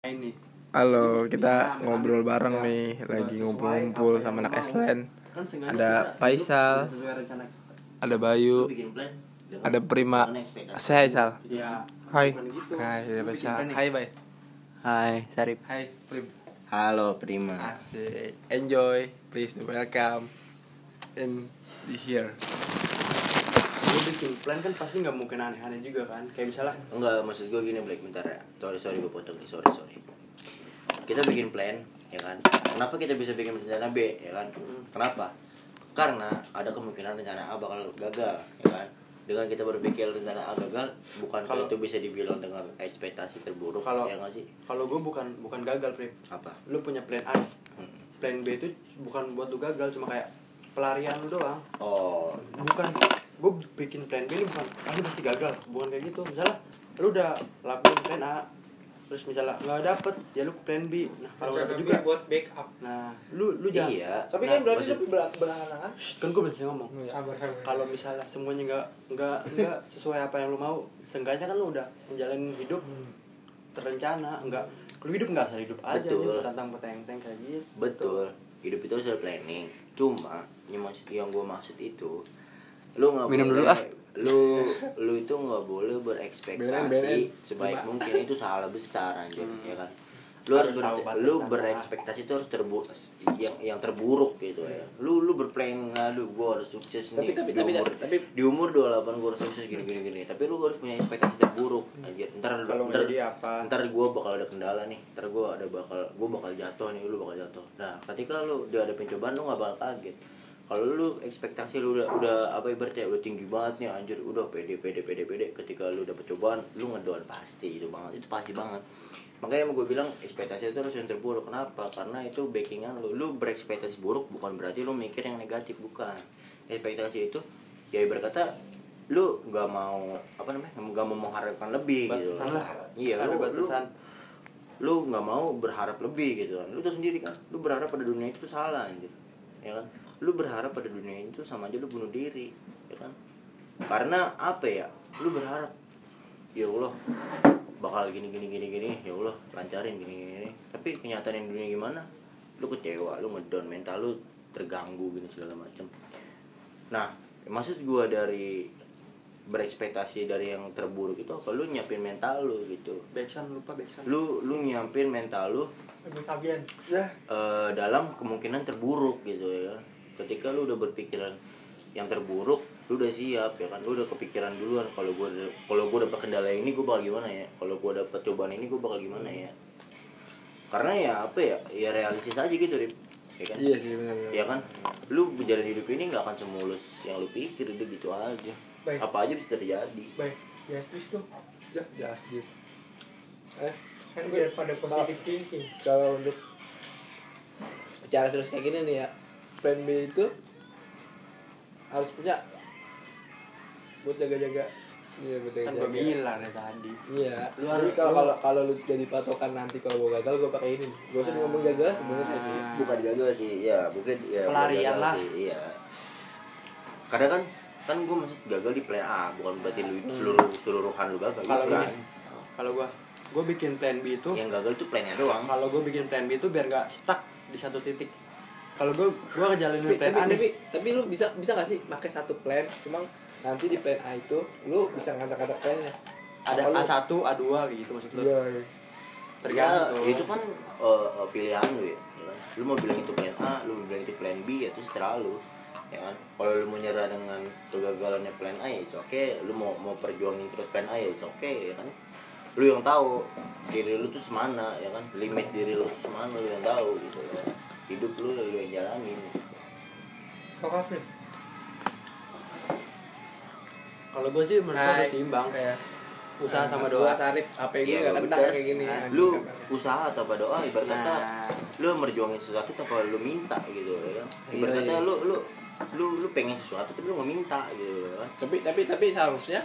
ini Halo, kita ngobrol bareng nih, lagi ngumpul-ngumpul sama anak Eslen. kan Ada Faisal. rencana Ada Bayu, ada Prima. Saya Faisal. ya Hai. gitu Hai, saya Faisal. Hai, Bay. Hai Sarip Hai, Prim. halo Prima Asik. Enjoy, please welcome in the here. Lu bikin plan kan pasti nggak mungkin aneh-aneh juga kan? Kayak misalnya enggak maksud gue gini Black bentar ya. Sorry sorry gue potong nih sorry sorry. Kita bikin plan ya kan? Kenapa kita bisa bikin rencana B ya kan? Kenapa? Karena ada kemungkinan rencana A bakal gagal ya kan? Dengan kita berpikir rencana A gagal bukan Kalau- itu bisa dibilang dengan ekspektasi terburuk Kalau- ya nggak sih? kalau gue bukan bukan gagal Prip apa? Lu punya plan A. Hmm. plan B itu bukan buat lu gagal cuma kayak pelarian lu doang. Oh. Bukan gue bikin plan B ini bukan ah ini pasti gagal bukan kayak gitu. Misalnya lu udah lakuin plan A terus misalnya nggak dapet ya lu ke plan B. Nah kalau nggak dapet juga. buat backup. Nah lu lu jangan. Iya. Tapi Nah, kan berarti maksud- berat berangan kan gue masih ngomong. Sabar kalau misalnya semuanya nggak nggak nggak sesuai apa yang lu mau seenggaknya kan lu udah menjalani hidup terencana nggak lu hidup nggak asal hidup aja Betul. nih tentang peteng-teng kayak gitu. Betul, hidup itu harus ada planning. Cuma yang maksud yang gue maksud itu, lu nggak Minum boleh, dulu, ah. lu lu itu nggak boleh berekspektasi sebaik mungkin itu salah besar anjir, Hmm. ya kan? Lu harus, Harus ber- lu berekspektasi itu harus terbu yang yang terburuk gitu ya. Lu lu berplan lalu gue harus sukses nih tapi- di tapi- umur tapi- di umur 28 gue harus sukses gini gini gini. Tapi lu harus punya ekspektasi terburuk anjir. Ntar kalau ntar, apa ntar gue bakal ada kendala nih ntar gue ada bakal gue bakal jatuh nih lu bakal jatuh nah ketika lu udah ada pencobaan lu gak bakal kaget kalau lu ekspektasi lu udah udah apa ibaratnya udah tinggi banget nih anjir udah pede pede pede pede ketika lu dapet cobaan lu ngedon pasti itu banget itu pasti banget. Makanya gue bilang ekspektasi itu harus yang terburuk. Kenapa? Karena itu backingan lu. Lu berekspektasi buruk bukan berarti lu mikir yang negatif bukan. Ekspektasi itu ya ibarat kata lu nggak mau apa namanya nggak mau mengharapkan lebih gitu. Batasan lah. Iya ada lu, lu batasan. lu nggak mau berharap lebih gitu kan. Lu tuh sendiri kan lu berharap pada dunia itu salah anjir. Ya kan lu berharap pada dunia itu sama aja lu bunuh diri ya kan? Karena apa ya? Lu berharap ya Allah bakal gini gini gini gini ya Allah lancarin gini gini, gini. tapi kenyataan dunia gimana? Lu kecewa lu ngedon mental lu terganggu gini segala macam nah maksud gua dari berekspektasi dari yang terburuk itu apa? Lu nyiapin mental lu gitu. Backsound lupa backsound. Lu lu nyiapin mental lu ya. eh, dalam kemungkinan terburuk gitu ya ketika lu udah berpikiran yang terburuk lu udah siap ya kan? Lu udah kepikiran duluan kalau gua kalau gua dapat kendala ini gua bakal gimana ya? Kalau gua dapat cobaan ini gua bakal gimana ya? Karena ya apa ya? Ya realistis aja gitu Rip. Ya kan? Iya sih, benar. ya kan? Lu berjalan hidup ini nggak akan semulus yang lu pikir udah gitu aja. Baik. apa aja bisa terjadi. Baik. Justice tuh? Justice. Eh, kan biar pada positive thinking. Kalau untuk bicara terus kayak gini nih ya plan B itu harus punya buat jaga-jaga. Iya buat kan jaga-jaga. gue bilang ya tadi. Iya. Lu harus- kalau kalau kalau lu jadi patokan nanti kalau gua gagal gua pakai ini. Gua usah ngomong gagal sebenarnya sih. Ah. bukan gagal sih ya mungkin ya bukan Pelarian lah. sih, iya. Kadang kan kan gue maksud gagal di plan A bukan berarti lu seluruh seluruhan lu gagal. Kalau gini kalau gue gue bikin plan B itu yang gagal itu plannya doang. Kalau gue bikin plan B itu biar gak stuck di satu titik kalau gue gue ngejalanin tapi, plan tapi, A nih. tapi, tapi lu bisa bisa gak sih pakai satu plan cuma nanti di plan A itu lu bisa ngata-ngata plannya? Ada Kalau- A1 A2 gitu maksud lu? Iya. Tergantung. Ya, itu kan eh, pilihan lu ya, lu mau bilang itu plan A lu mau bilang itu plan B ya itu terserah lu. Ya kan? Kalau lu mau nyerah dengan kegagalannya plan A ya oke lu mau mau perjuangin terus plan A ya oke ya kan? Lu yang tahu diri lu tuh semana ya kan? Limit diri lu tuh semana lu yang tahu gitu. ya. Hidup lu lu yang jalanin. Kok apa kalau gue sih menurut gue seimbang. Iya. usaha sama Gua doa. tarik apa Iya, ini gak kentang bener. kayak gini. Nah, lu usaha atau doa ibarat kata nah. lu merjuangin sesuatu tanpa lu minta gitu ya kan? Ibarat Iya, kata iya. lu lu lu lu pengen sesuatu tapi lu nggak minta gitu ya kan? Tapi tapi tapi seharusnya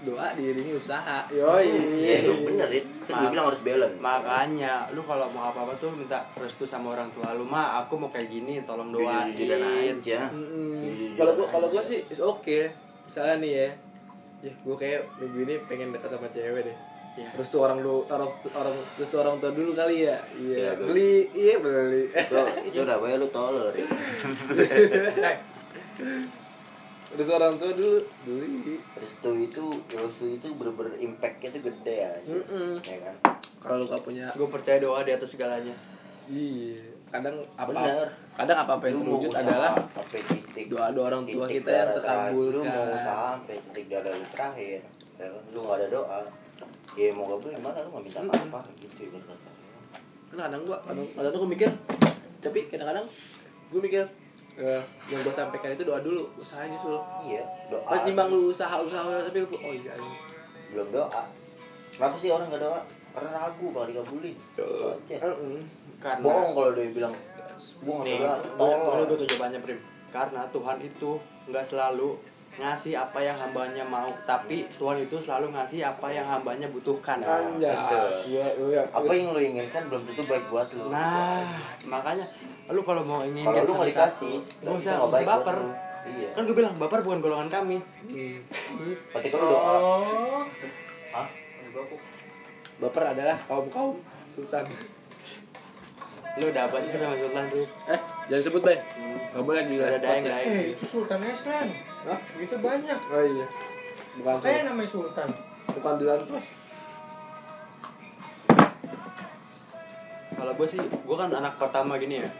doa diiringi usaha Iya, yoi lu bener ya. Kan gue bilang harus balance. makanya lu kalau mau apa apa tuh minta restu sama orang tua lu mah aku mau kayak gini tolong doain aja. Jujur-jujuran kalau gua kalau gua sih is oke misalnya nih ya ya gua kayak minggu ini pengen dekat sama cewek deh Iya. Terus tuh orang dulu orang orang terus tuh orang tua dulu kali ya. Iya. Iya, gua- beli, iya beli. Itu udah banyak lu tolol ya. Terus orang tua dulu beli. Restu itu, restu itu bener-bener impactnya tuh gede ya. Mm-mm. Ya kan? Kalau lu gak punya gue percaya doa di atas segalanya iya. Kadang apa Bener. kadang apa apa yang Lu terwujud usaha adalah titik doa-doa orang tua titik kita yang terakhir. Lu terkabulkan. mau usaha sampai titik darah lu terakhir. Ya kan? Lu gak ada doa. Ya mau gak boleh gimana lu gak minta Mm-mm. apa gitu ya kan kadang gua kadang, kadang tuh gua mikir tapi kadang-kadang gua mikir eh, yang gua sampaikan itu doa dulu usahanya sul Iya, doa. pas timbang lu usaha usaha tapi lu oh iya iya. belum doa. Kenapa sih orang gak doa? Karena ragu bakal dikabulin. Heeh. karena Bohong kalau dia bilang nih gak doa. Tolol. gue tuh jawabannya prim karena Tuhan itu nggak selalu ngasih apa yang hambanya mau tapi Tuhan itu selalu ngasih apa yang hambanya butuhkan betul. ya, ya, Apa yang lu inginkan belum tentu baik buat lu. nah makanya lu kalau mau ingin kalau lu nggak dikasih, nggak itu usah nggak baik baper. Iya. kan gue bilang baper bukan golongan kami Hmm. Ketika lu doa, Oh. Hah? baper adalah kaum kaum sultan lu udah apa sih sama Sultan tuh eh jangan sebut bay nggak boleh di Ada daeng, daeng. Eh, itu Sultan Islam. Hah? Itu banyak. oh iya bukan Kayak sul- namanya Sultan. bukan di lantas kalau gue sih gue kan anak pertama gini ya.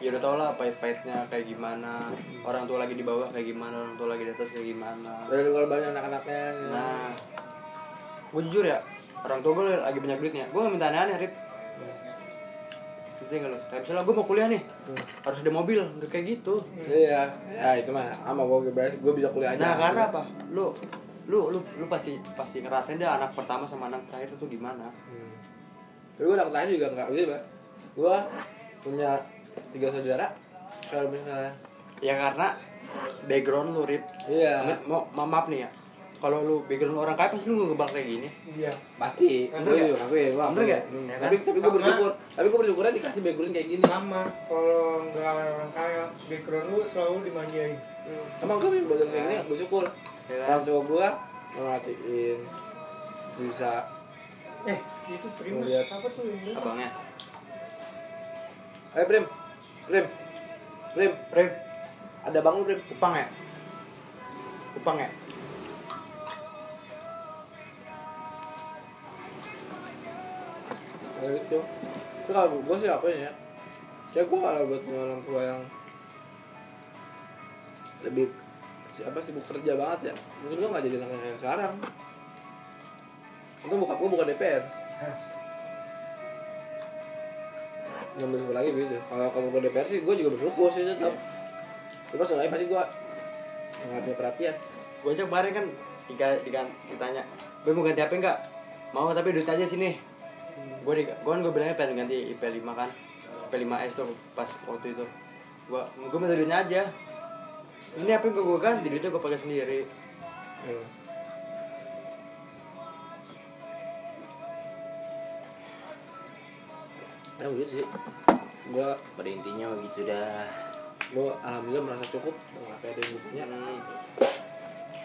Ya udah tau lah pahit-pahitnya kayak gimana orang tua lagi di bawah kayak gimana orang tua lagi di atas kayak gimana. Dari luar banyak anak-anaknya. Nah gue jujur ya orang tua gue lagi banyak duitnya. Gue gak minta aneh-aneh Rip. Ngerti gak lu? Kayak misalnya gue mau kuliah nih Hmm. harus ada mobil nggak kayak gitu. Iya. Ya itu mah sama gue gue bisa kuliah aja. Nah karena apa? Lu lu lu lu pasti pasti ngerasain deh anak pertama sama anak terakhir itu gimana. Hmm. Tapi gue anak lain juga enggak gitu, Pak. Gue punya tiga saudara. Kalau misalnya ya karena background lu Rip iya, mau ma- maaf nih ya kalau lu background lu orang kaya pasti lu ngebak kayak gini Iya. pasti. Bener Gue nggak? juga gue gue Bener? Hmm. Ya kan? Tapi tapi gue bersyukur. Tapi gue bersyukurnya dikasih background kayak gini. Sama. Kalau nggak orang kaya, background lu selalu dimanjain. Emang gue background kayak gini bersyukur. Ya kan? Orang tua gue ngelatih bisa Eh, itu prima. Ngeliat. Apa tuh ini? abangnya Eh Prim, Prim, Prim, Rip ada bang lu Prim. Kupang ya? Kupang ya? Ya itu. Tapi kalau gue sih apa ya? Ya gue kalau buat orang tua yang lebih siapa sibuk kerja banget ya mungkin gue nggak jadi anak yang sekarang itu bokap gue bukan DPR ngambil sebelah lagi gitu kalau kamu ke DPR sih gue juga bersyukur sih tetap cuma seenggaknya pasti gue nggak punya perhatian. Gue aja kemarin kan diga, digan, ditanya Gue mau ganti HP enggak? Mau tapi duit aja sini. Gue di, gua kan gue bilangnya pengen ganti IP5 kan IP5S tuh pas waktu itu. Gue gue minta duitnya aja. Ini apa yang gue ganti, duitnya gue pakai sendiri. Hmm. Ya begitu sih. Gua pada intinya begitu dah. gua alhamdulillah merasa cukup dengan apa yang gue punya. Hmm.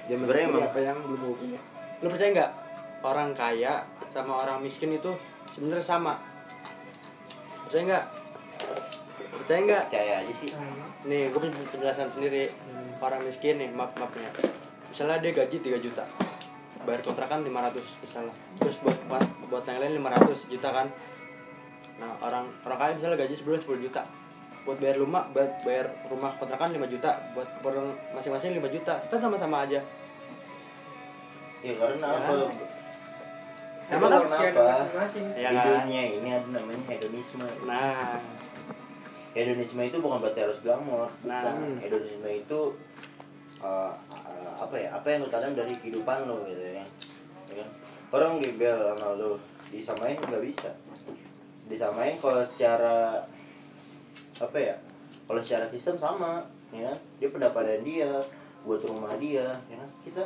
Jangan mensyukuri emang- apa yang belum gue punya. Lu percaya nggak? Orang kaya sama orang miskin itu sebenarnya sama Percaya nggak? Percaya nggak? Percaya aja sih. Nih, gue punya penjelasan sendiri. Hmm. Orang miskin nih, maaf maafnya. Misalnya dia gaji 3 juta. Bayar kontrakan 500 misalnya. Terus buat buat, buat yang lain 500 juta kan. Nah, orang orang kaya misalnya gaji sebulan 10 juta. Buat bayar rumah, buat bayar rumah kontrakan 5 juta, buat orang masing-masing 5 juta. Kan sama-sama aja. Ya karena Ya. apa? Sama kan? karena Pikiran apa? masing-masing. Ya Di kan? dunia ini ada namanya hedonisme. Nah, Hedonisme itu bukan berarti harus glamor. Nah. Bukan. Hedonisme itu uh, uh, apa ya? Apa yang lu tanam dari kehidupan lo gitu ya. Ya kan? Orang gembel sama lu disamain nggak bisa. Disamain kalau secara apa ya? Kalau secara sistem sama, ya kan? Dia pendapatan dia, buat rumah dia, ya kan? Kita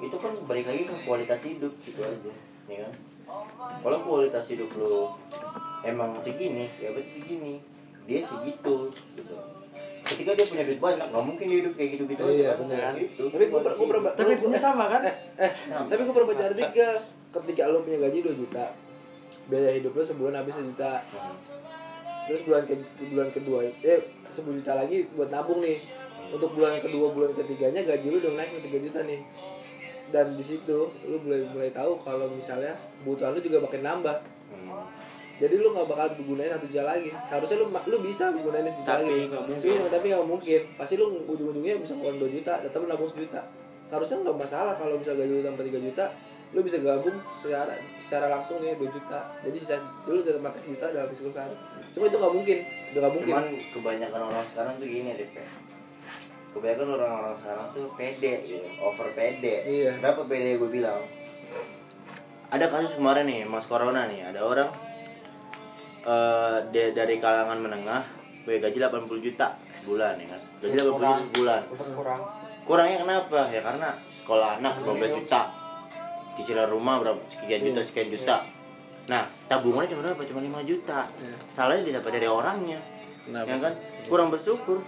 itu kan balik lagi ke kualitas hidup gitu aja, ya kan? Kalau kualitas hidup lo emang segini, ya berarti segini. Dia segitu, gitu. Ketika dia punya duit banyak, nggak mungkin dia hidup kayak gitu-gitu Iya, kan? benar. Gitu. Tapi gua ber- tapi itu sama kan? Eh, tapi gue pernah baca artikel ketika lo punya gaji 2 juta biaya hidup lo sebulan habis sejuta. Terus bulan ke bulan kedua eh 10 juta lagi buat nabung nih. Untuk bulan kedua bulan ketiganya gaji lu udah naik ke 3 juta nih. Dan di situ lu mulai mulai tahu kalau misalnya kebutuhan lu juga makin nambah. Hmm. jadi lu nggak bakal gunain satu juta lagi. Seharusnya lu lu bisa gunain sejuta Tapi lagi nggak mungkin. Tapi- tapi nggak mungkin. Pasti lu ujung-ujungnya bisa keluar 2 juta tetap lu nabung sejuta. Seharusnya nggak masalah kalau bisa gaji lu tambah 3 juta lu bisa gabung secara secara langsung nih 2 juta jadi sisa lu tetap pakai sejuta dalam seluruh sehari cuma itu nggak mungkin udah nggak mungkin Cuman kebanyakan orang sekarang tuh gini deh, Pe. Kebanyakan orang-orang sekarang tuh pede gitu, over pede. Iya. Kenapa pede gue bilang? Ada kasus kemarin nih, Mas Corona nih, ada orang eh dia dari kalangan menengah, gue gaji 80 juta bulan ya kan. Gaji 80 juta bulan. Kurang. Kurangnya kenapa? Ya karena sekolah anak 12 juta. Cicilan rumah berapa? Sekian juta, sekian juta. Nah, tabungannya cuma berapa? Cuma 5 juta. Iya. Salahnya didapat dari orangnya. Kenapa? Ya kan? Kurang bersyukur.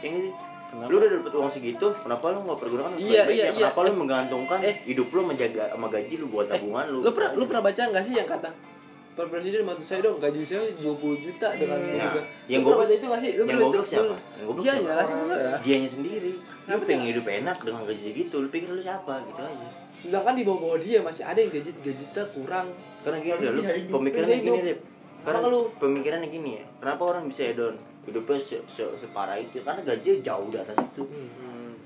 Ini sih. Kenapa? Lu udah dapat uang segitu, kenapa lu nggak pergunakan Iya, iya, iya. Kenapa lu Eh, menggantungkan eh. hidup lu menjaga sama gaji lu buat tabungan lu? lu pernah lu pernah baca nggak sih yang kata Pak Presiden bantu saya dong gaji saya 20 juta dengan ini Nah, juga. yang goblok- baca itu nggak sih? Lu yang itu- siapa? Yang Iya, siapa? jelas bener ya. Dianya sendiri. Lu pengen hidup enak dengan gaji segitu, lu pikir lu siapa? Gitu aja. Sedangkan di bawah-bawah dia masih ada yang gaji 3 juta kurang. Karena gini udah lu hidup. pemikirannya hidup. gini deh. Karena lu lu- pemikirannya gini ya. Kenapa orang bisa hedon? Hidupnya se se- separah itu karena gajinya jauh di atas itu.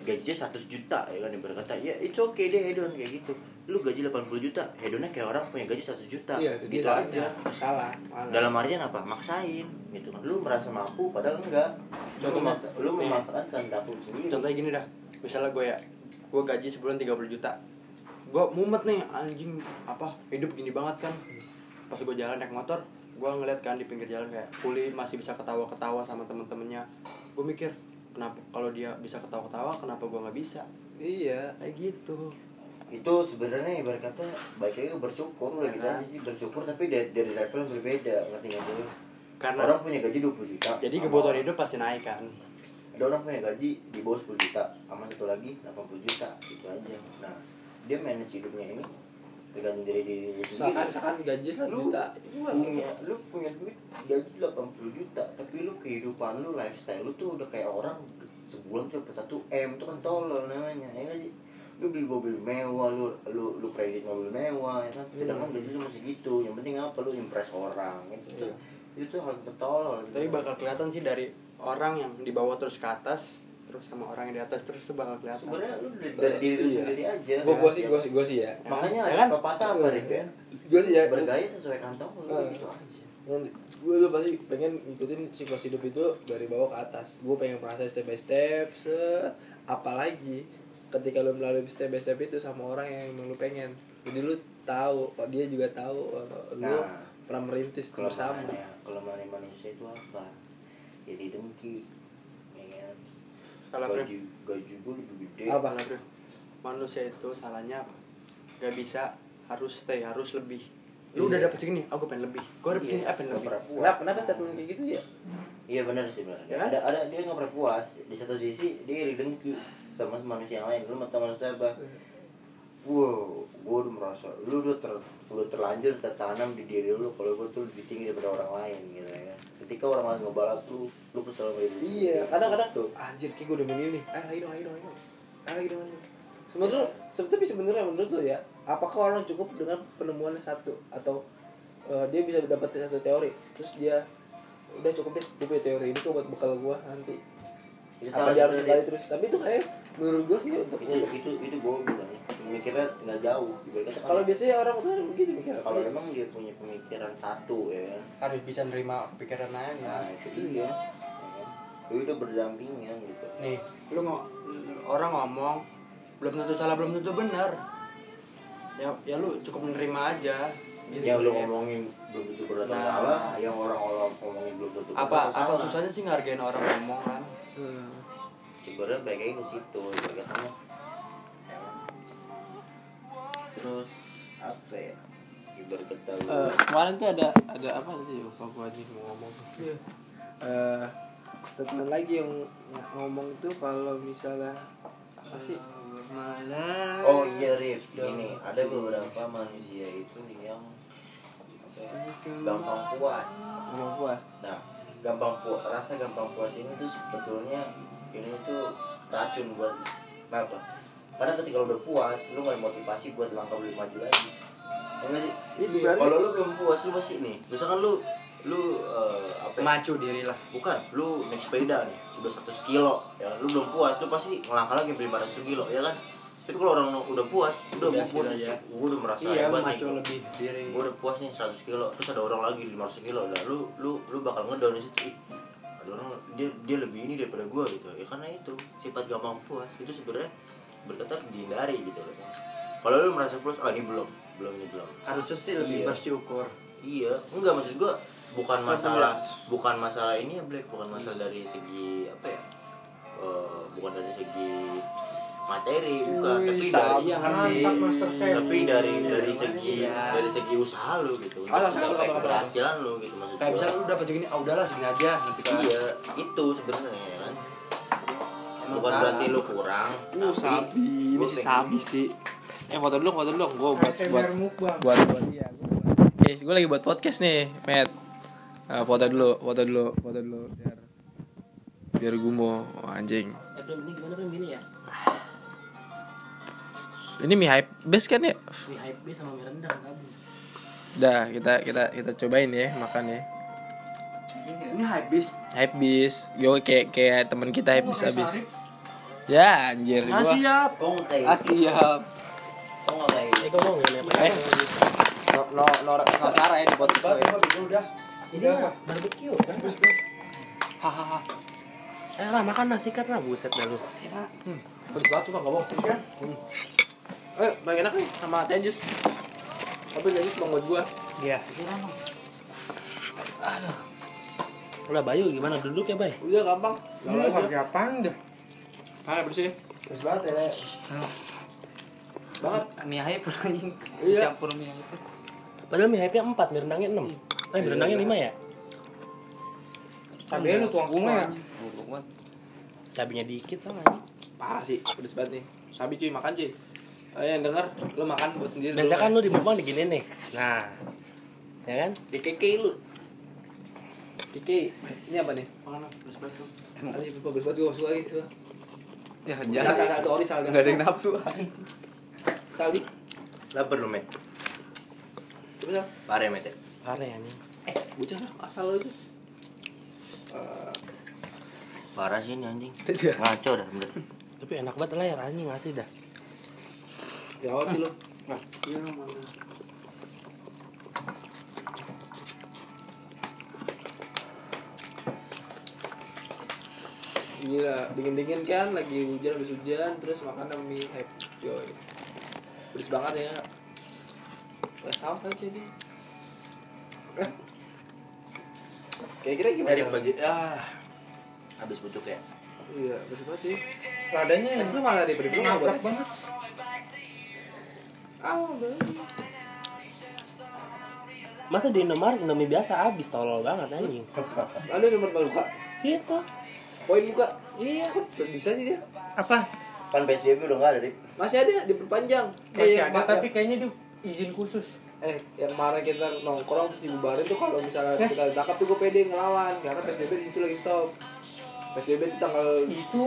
Gajinya 100 juta ya kan ibarat kata ya it's okay deh hedon kayak gitu. Lu gaji 80 juta, hedonnya kayak orang punya gaji 100 juta. Iya, itu gitu dia aja. Salah. Mana? Dalam artian apa? Maksain gitu kan. Lu merasa mampu padahal enggak. Lu Contoh, memaksa, lu nih. memaksakan kehendak lu sendiri. Contohnya gini dah. Misalnya gue ya, gue gaji sebulan 30 juta. Gue mumet nih anjing apa hidup gini banget kan. Pas gue jalan naik motor, gue ngeliat kan di pinggir jalan kayak kuli masih bisa ketawa-ketawa sama temen-temennya. Gue mikir kenapa kalau dia bisa ketawa-ketawa kenapa gue nggak bisa Iya. kayak gitu itu sebenarnya ibarat kata baik lagi bersyukur udah gitu aja sih bersyukur tapi dari, dari level yang berbeda ngerti nggak sih lu? karena orang punya gaji 20 juta jadi kebutuhan hidup pasti naik kan ada orang punya gaji di bawah 10 juta sama satu lagi 80 juta gitu aja nah dia manage hidupnya ini tergantung dari diri sendiri. Misalkan misalkan gaji 1 lu juta. punya lu punya duit gaji 80 juta tapi lu kehidupan lu lifestyle lu tuh udah kayak orang sebulan tuh dapat 1 m itu kan tolol namanya ya sih? Lu beli mobil mewah lu lu lu kredit mobil mewah ya kan? Sedangkan gaji lu masih gitu yang penting apa? Lu impress orang itu tuh itu tuh hal gitu. tapi bakal kelihatan sih dari orang yang di bawah terus ke atas terus sama orang yang di atas terus tuh bakal kelihatan. Sebenarnya lu dari, dari diri lu Iya. sendiri aja Gua gua sih gua sih gua sih ya. makanya Ya ada kan? pepatah apa Rik, ya? Gua sih ya. bergaya sesuai kantong lu Eh. gitu aja gue tuh pasti pengen ngikutin siklus hidup itu dari bawah ke atas. Gue pengen merasa step by step set. Apalagi ketika lu melalui step by step itu sama orang yang lu pengen. Jadi lu tahu kok dia juga tahu kalau lu Nah, pernah merintis bersama. kelemahannya kelemahan manusia itu apa? Jadi dengki. ya kan kalau Bro, gaji gaji gue lebih gede. Apa? kalau manusia itu salahnya apa? Gak bisa harus stay harus lebih. Lu Iya. udah dapet segini aku pengen lebih. Gue dapet segini Iya, apa pengen lebih. Pernah puas. kenapa kenapa statement kayak gitu ya? Iya benar sih benar. Ya kan? ada ada dia nggak pernah puas. Di satu sisi dia iri dengki sama manusia yang lain. Lu mau tau maksudnya apa wow gue udah merasa lu udah ter udah terlanjur tertanam di diri lu kalau gue tuh lebih tinggi daripada orang lain gitu ya. Ketika orang lain ngebalap lu lu kesel sama diri iya kadang-kadang Tuh. anjir kayak gue udah milih nih. Ayo dong ayo dong ayo dong. Ayo dong ayo dong. sebenarnya tapi sebenarnya menurut lu ya apakah orang cukup dengan penemuannya satu atau eh, dia bisa dapat satu teori terus dia udah cukup deh gue punya teori ini tuh buat bekal gue nanti. Itu apa dia harus kembali terus? Tapi itu kayak menurut gue sih untuk itu itu itu gue bilang mikirnya nggak jauh kalau kan, biasanya orang tuh kan begitu mikir kalau memang dia punya pemikiran satu ya kan harus bisa nerima pikiran lain ya nah itu dia ya kan? Lu udah berdampingan gitu nih lu ngo orang ngomong belum tentu salah belum tentu benar ya ya lu cukup menerima aja gitu yang lu Ya. ngomongin belum tentu benar atau Nah. salah yang orang-orang ngomongin belum tentu benar apa apa susahnya sih ngargain orang ngomong kan Hmm. sebenarnya baik lagi ke situ bagaimana terus apa ya? Ibarat kata lu Eh, kemarin tuh ada ada apa tadi lupa gue aja mau ngomong? Eh, statement lagi yang ngomong tuh kalau misalnya apa sih? Malam Oh iya Rif, ini ada beberapa manusia itu yang apa ya, gampang puas. Emang puas. Nah, gampang puas, rasa gampang puas ini tuh sebetulnya ini tuh racun buat kenapa? Karena ketika lu udah puas, lu gak ada motivasi buat langkah lebih maju lagi. Ya nggak sih? Itu berarti Kalau lu belum puas, lu pasti nih. Misalkan lu lu eh, apa? ya, macu diri lah Bukan, lu naik sepeda nih, udah 100 kilo, ya kan? lu belum puas, lu pasti ngelangkah lagi sampai 500 kilo, ya kan? Tapi kalau orang udah puas, udah gue puas, aja. gue udah merasa iya hebat macu nih. lebih diri Gue udah puas nih 100 kilo, terus ada orang lagi 500 kilo, lah lu lu lu bakal ngedown di situ. Ada orang dia dia lebih ini daripada gue gitu. Ya karena itu sifat gampang puas itu sebenarnya berkata dihindari gitu loh. Kalau lu merasa puas, ah ini belum, belum ini belum. harusnya sih lebih Iya. bersyukur Iya, enggak maksud gua bukan masalah bukan masalah ini ya Black, bukan masalah dari segi apa ya? Eh, bukan dari segi materi, bukan, Wih, tapi dari iya chef tapi dari dari segi Iya. dari segi usaha lu gitu. Ah, apa-apa? keberhasilan lu gitu maksud kayak misalnya lu dapat segini ah udahlah segini aja nanti kan Iya, itu sebenarnya ya Bukan berarti lu kurang. Uh, tapi sabi. Ini si sabi sih. Eh foto dulu, foto dulu. Gue buat buat buat buat iya. Eh, gue lagi buat podcast nih, Matt. Ah, foto dulu, foto dulu, foto dulu biar biar gumo oh, anjing. Eh, ini gimana gini ya? Ini mie hype base kan ya? Mie hype base sama mie rendang kamu. Dah, kita kita kita cobain ya makan ya. ini habis Hype bis. Yo kayak kayak teman kita hype bis habis. Ya, anjir gua. kayak Ah, siap. Kayak Eh, ya. Eh. No no no, no Sarah ya di podcast udah Ini mah barbecue kan? Hahaha. Eh lah makan nasi kan lah buset dah lu. Terus banget suka bohong. Hmm. Eh, paling enak nih sama teh jus. Tapi teh jus bang buat gua. iya Udah Bayu gimana duduk ya, Bay? Udah gampang. ini Jalan aja. Mana bersih? terus banget ya Banget. mie hype anjing Iya. campur mie hype Padahal mie hype-nya 4, mie rendangnya 6. Eh, mie rendangnya 5 ya? cabai lu tuang bunga ya. Cabenya dikit lah anjing. Parah sih, pedes banget nih. Sabi cuy, makan cuy. Ayo yang denger, lu makan buat sendiri Biasa dulu, kan lu di mukbang digini nih. Nah. Ya kan? Di keke lu. Keke, ini apa nih? Mana? Terus banget tuh. Anjir, lupa pedes banget gua masuk lagi. Ya, Enggak, enggak, itu ori sal. Enggak ada yang nafsu. Saldi. lapar lu, Met. Coba sal. Parah, Met. ya? Parah anjing. Eh, bocah lah, asal lu itu. Eh, Parah sih ini anjing. Ngaco dah bener. Tapi enak banget lah ya anjing ngasih dah. ya sih lu. Nah, iya mana? Gila, dingin-dingin kan, lagi hujan habis hujan, terus makan mie hype. Yoi. Pedes banget ya. Kayak saus aja nih. Eh. Kira-kira gimana? Dari pagi ah habis bucuk ya. Iya, pedes banget sih. ladanya Eh, yang lu malah diberi belum nabrak buat banget Ah, udah. Masa di Indomaret Indomie biasa habis tolol banget anjing. Ada nomor luka. Situ. Poin buka. Iya. Kok bisa sih dia? apa Kan PSBB udah enggak ada, Dik. Masih ada diperpanjang. masih yang ada tapi kayaknya dia izin khusus eh yang mana kita nongkrong terus dibubarin tuh kalau misalnya kita tangkap tuh gue pede ngelawan karena PSBB di situ lagi stop. PSBB itu tanggal itu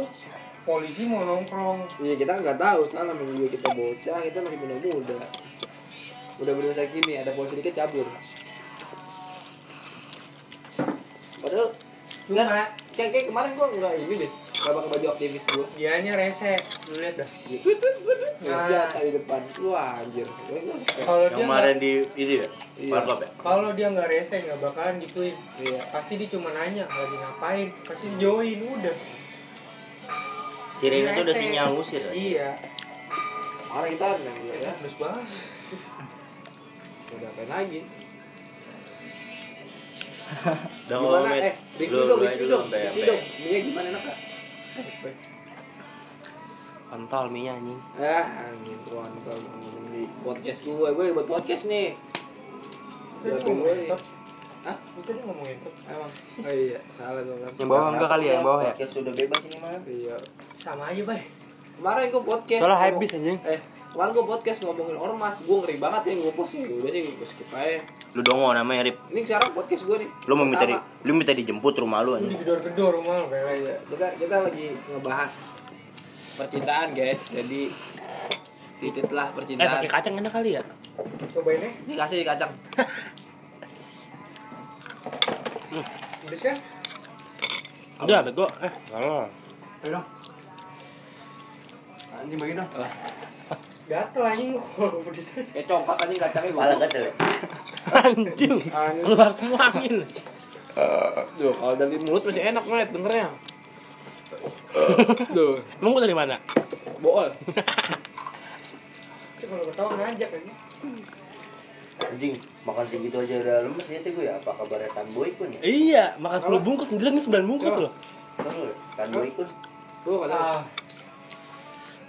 polisi mau nongkrong Iya kita nggak tahu salah namanya juga kita bocah kita masih muda-muda. Udah berusaha gini ada polisi dikit kabur. Cuma- kayak, kayak kemarin gua nggak ini deh nggak pakai baju aktivis gua. dianya rese lu lihat dah. Nah. Senjata di depan. Wah anjir. Kalau dia kemarin di itu ya. Iya. Ya. kalau dia nggak rese nggak bakalan gituin Iya. pasti dia cuma nanya lagi ngapain pasti join udah Sirene itu udah sinyal ngusir ya. iya Orang kita ya. terus banget Udah apain lagi? Udah Gimana? Eh, review Lu- dong, review dong, review dong. Mie gimana enak kak? Kontol mie anjing. Ah, anjing kontol di podcast gue, gue buat podcast nih. Itu dia Jawabin gue ngomongin nih. Hah? itu dia ngomongin top. Emang? Oh iya, salah gue bilang. Yang bawah enggak kali ya, yang bawah ya? Podcast sudah bebas ini mah. Iya. sama aja bay kemarin gue podcast Soalnya habis, anjing. eh kemarin gue podcast ngomongin ormas gue ngeri banget ya nge-post ya udah sih gue skip aja Lu dongo namanya Rip. ini sekarang podcast gue nih Lu mau minta di, lu minta dijemput rumah lu Lu anjing. digedor-gedor rumah lu Oh, kayak iya. kita kita lagi ngebahas percintaan guys jadi titit lah Eh percintaan pakai kacang enak kali ya? Cobain nih, ini kasih kacang pedes kan? Udah, bego. Eh, kalau. Ayo dong. Anjing bagi dong. Gatel anjing lu kayak coklat aja kacangnya Pala gue gatel ya? Anjing. Anjing. Keluar semua angin. Duh, kalau dari mulut masih enak banget dengernya Duh, Emang gua dari mana? bool kalau ketawa ngajak anjing Anjing, makan segitu aja udah lemes ya gue ya. Apa kabarnya Tan Boy kun ya? Iya, makan 10 bungkus sendirian ini 9 bungkus loh. Tahu lu? Tan Boy kun. Tuh kata Ah,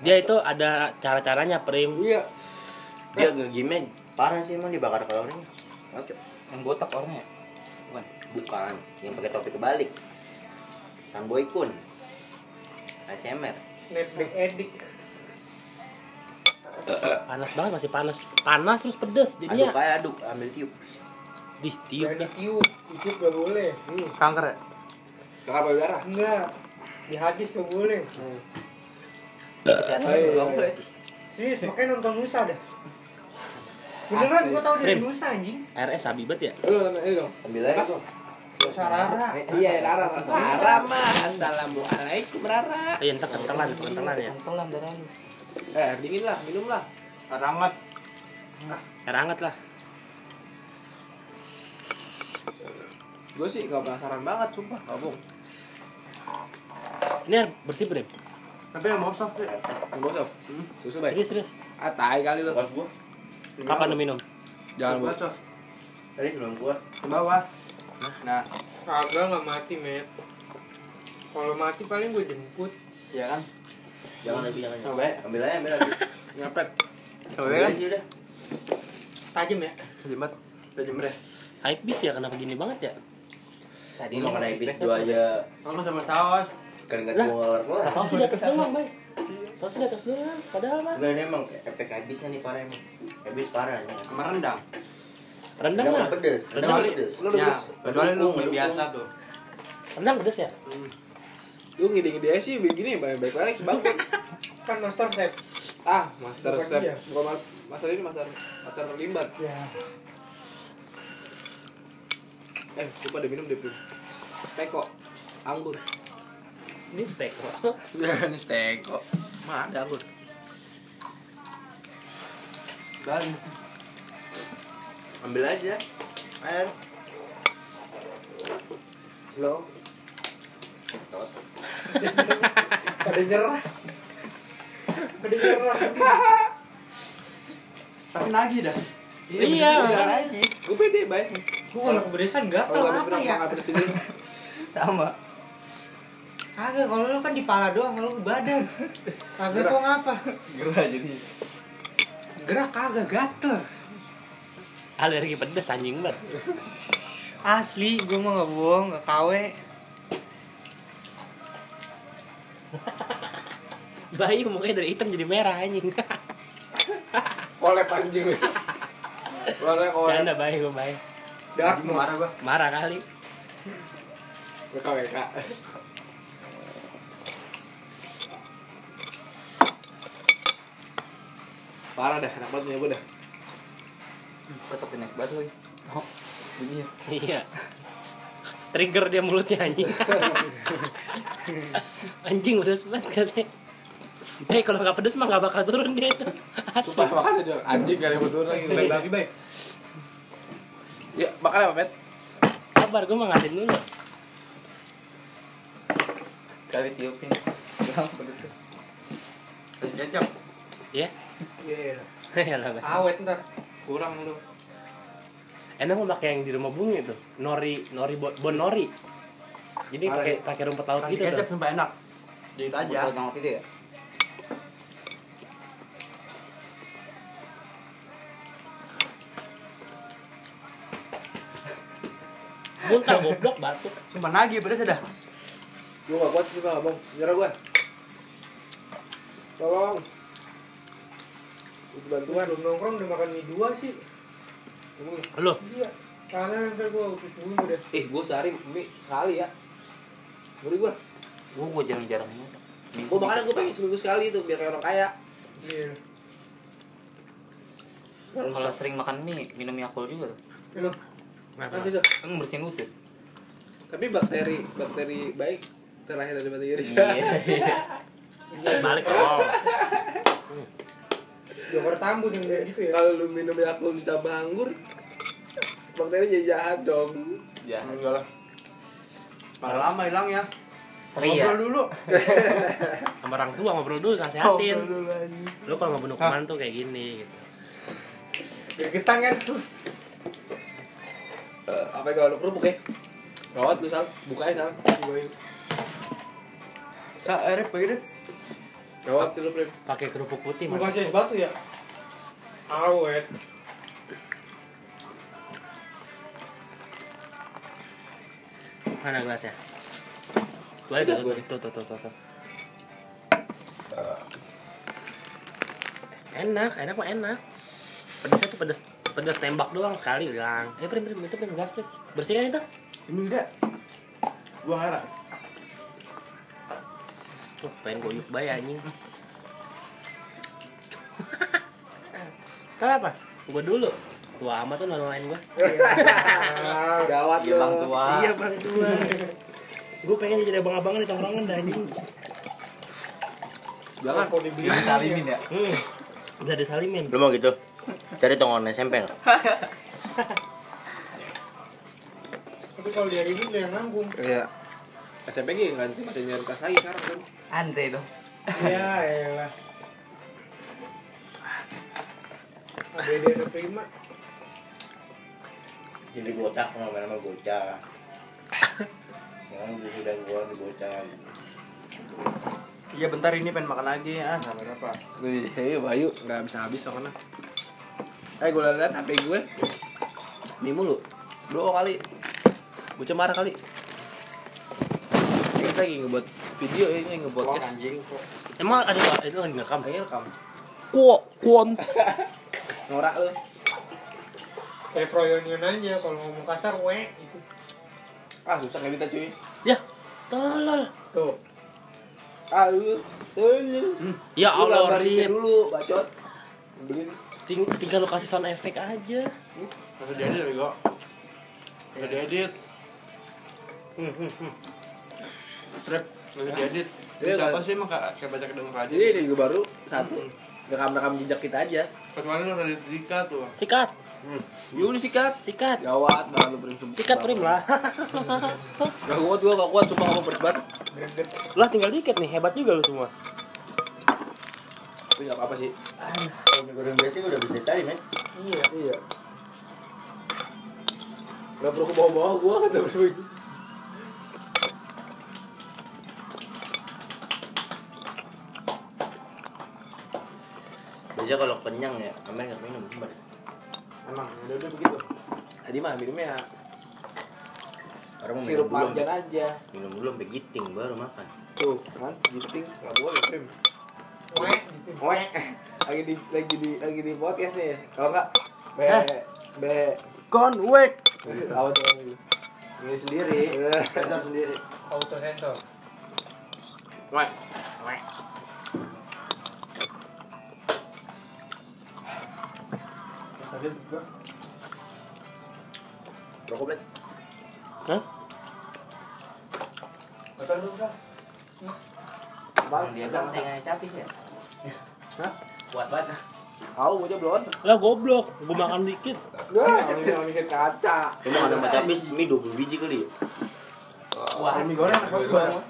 Dia itu ada cara-caranya, Prim. Iya Dia ngegime parah sih emang dibakar kalorinya. Ngaco. Yang botak orangnya Bukan Bukan, yang pakai topi kebalik. Tan Boy kun. ASMR. netback edik Panas banget, masih panas. Panas terus pedes. Aduk Jadinya aja aduk, ambil tiup. di tiup dah. ditiup, ditiup gak boleh Kanker ya? Kakak payudara Enggak, di hadis gak boleh boleh Serius, makanya nonton Nusa dah Beneran gua tau dari. Nusa anjing RS Habibet ya? Lu nonton ini dong Ambil aja tuh. Nusa Rara Iya, Rara Rara mah Assalamualaikum Rara Iya, ntar kentelan, kentelan ya. Kentelan darah lu Eh, air dingin lah, minum lah Rangat. Air hangat lah. Gue sih gak penasaran banget, sumpah Kabung Ini air bersih, Prim. Tapi yang mau soft ya. Bosok Susu baik Serius, serius. Ah, tai kali lu gua. Kapan lu minum? Jangan bu Buat soft. Tadi sebelum gua. Ke bawah. Nah, Kagak gak mati, Met Kalau mati paling gue jemput iya kan? Jangan lagi jangan. Coba ya. Ambil aja, ambil lagi. Ngepet Coba kan? aja udah. Tajem ya Jimat. Udah jemret. Hype bis ya, kenapa gini banget ya? Tadi mau naik bis dua aja. Aku sama saus. Kan enggak Lah. keluar keluar. Saus di atas doang, Bay. Saus di atas doang. Padahal mah. Enggak ini emang efek habisnya nih parah emang. Habis parah nih. Sama rendang. Rendang Rendang mah. mah pedes. Rendang pedes. Lu ya, kecuali lu biasa tuh. Rendang pedes ya? Lu ngide-ngide aja sih begini baik-baik lagi bang Kan master chef Ah, master Bukan chef. Bukan ma- master ini master Master limbat Ya Eh, lupa ada minum deh Steko Anggur Ini steak. Ya, ini steko Mana ada anggur Dan Ambil aja. Air. Slow. Tot. Pada nyerah Pada nyerah tapi nagih dah. Iya. nagih. Gue pede baik Gue kalau gatel Kalau gak apa pernah ya Sama. Kagak, kalau lu kan di pala doang, kalau lu badan Kagak kok ngapa Gerah jadi. Gerak kagak, gatel Alergi pedes anjing banget. Asli, gue mah gak bohong, gak kawe Bayi mukanya dari hitam jadi merah anjing. Kolep anjing Warnanya kolep Canda bayi gue bayi. Dark Anjing marah gua. Marah kali. WK WK Parah dah, enak banget punya gue dah Tetap next banget lagi. Oh, bunyinya. Iya. Trigger dia mulutnya anjing. anjing pedes banget katanya. Eh kalau nggak pedes mah nggak bakal turun dia itu. Asli. Sumpah makanya dia anjing kali betul lagi Baik lagi baik. Ya, makan apa, Pet? Sabar gue mau ngatin dulu. Kali tiupin. Bilang pedesnya. Kasih kecap. Ya. Iya, Ya lah. Awet ntar Kurang lu Enak mau pakai yang di rumah bunga itu. Nori, nori bon, bon nori. Jadi pakai pakai rumput laut gitu kecap tuh. sumpah enak. Jadi itu aja. Sama itu ya? Muntah goblok batuk. Sumpah nagih pedes dah. Gue gak kuat sih, Bang, Abang Nyerah gue tolong Butuh bantuan. Belum nongkrong udah makan mie dua sih. Emang Lo, iya. Karena nanti gua utus dulu deh. Eh gue sehari mie sekali ya. Beri gue Gue gue jarang-jarang gue makanya gue pengen seminggu sekali tuh biar kayak orang kaya. Iya. Kalau sering makan mie, minum Yakult juga tuh. Iya. Nanti tuh. Kan bersihin usus. tapi bakteri bakteri baik terlahir dari bakteri. Iya. balik oh. Joker Tambun yang kayak gitu ya. Kalau lu minum Yakult ditambah anggur bakteri jadi jahat dong. Ya. enggak lah. Malah lama hilang ya. Seri ya. Ngobrol dulu. Sama orang tua ngobrol dulu, nasehatin. Lu kalau ngebunuh kuman tuh kayak gini gitu. Gergetan kan? Tuh apa kalau kerupuk ya? Gawat lu sal. Buka ya sal. Kak, Erip, Erip gawat lu prim Pakai kerupuk putih, Bukan sih batu ya Awet Mana gelasnya? Tuh aja tuh, tuh, tuh, tuh, tuh, tuh. Enak, enak mah enak. Pedasnya tuh pedas pedas tembak doang sekali hilang. Eh, prim, prim, itu prim, gas, prim. Bersihkan itu. Ini udah Gua ngarang Wah, pengen gue yuk bay anjing. Tahu apa? Gue dulu. Tua amat tuh nolongin gue. gawat Iya bang tua. Iya bang tua. gue pengen jadi abang-abangan di tongkrongan dah anjing. jangan Kok dibeli Salimin ya. Hmm. Udah disalimin. Lu mau gitu? Cari tongon SMP nggak? Tapi kalau dia ribut dia yang nanggung iya SMP gitu ganti masih nyari tas lagi sekarang kan Andre dong. Iya elah Ada dia ada prima Jadi botak sama nama bocah. Sekarang sudah gua di bocah. Iya bentar ini pengen makan lagi ah Sampai apa Wih, hei Bayu nggak bisa habis soalnya. Eh gue liat HP gue, mie mulu, blow kali, gue cemara kali. Ini kita lagi ngebuat video ya, ini ngebuat podcast. anjing kok Emang ada? Itu lagi ngerekam. Lagi rekam. Kuo, kuon. Norak lu. Kayak Froyonian aja kalau ngomong kasar we itu Ah susah nggak kita cuy. Ya, tolol. Tuh Ah lu, lu. Ya Lu Allah, dulu, bacot. Beli. Ting tinggal lu kasih sound effect aja. Masih diedit tapi kok Masih diedit Hmm hmm hmm Rep, masih diedit Ini Iya, siapa kan? sih emang kayak kayak baca kedenger aja Jadi ini juga baru satu. Rekam-rekam jejak kita aja. Kemarin lu udah dika tuh Sikat, Yuk disikat. sikat. Gawat banget lu prim sumpah. Sikat prim lah. Gak kuat gua, gak kuat sumpah ngomong pedes banget. lah tinggal dikit nih, hebat juga lu semua. Tapi gak apa-apa sih. Kalau mie goreng biasa udah bisa cari, men. Iya. Iya. Gak perlu ke bawah-bawah gua kata bro. Biasa kalau kenyang ya, Amer nggak minum. Coba deh. Emang udah udah begitu. Tadi mah minumnya Orang mau sirup minum dulu, marjan aja. minum dulu sampai giting baru makan. Tuh, kan giting gak boleh gitu Weh, lagi di lagi di lagi di podcast nih. Kalau enggak be be Kon, wek apa tuh ini? Ini sendiri Sensor sendiri auto sensor Weh. Gua Rokok. Hah? Kata lu kah? Bang, Dia kan capis ya. Hah? Kuat banget. Tahu gua aja belum. Lah goblok, gua makan dikit. Enggak, kalau yang mikir kaca. Mau ada capis mie 20 biji kali ya? Wah, mie goreng gua?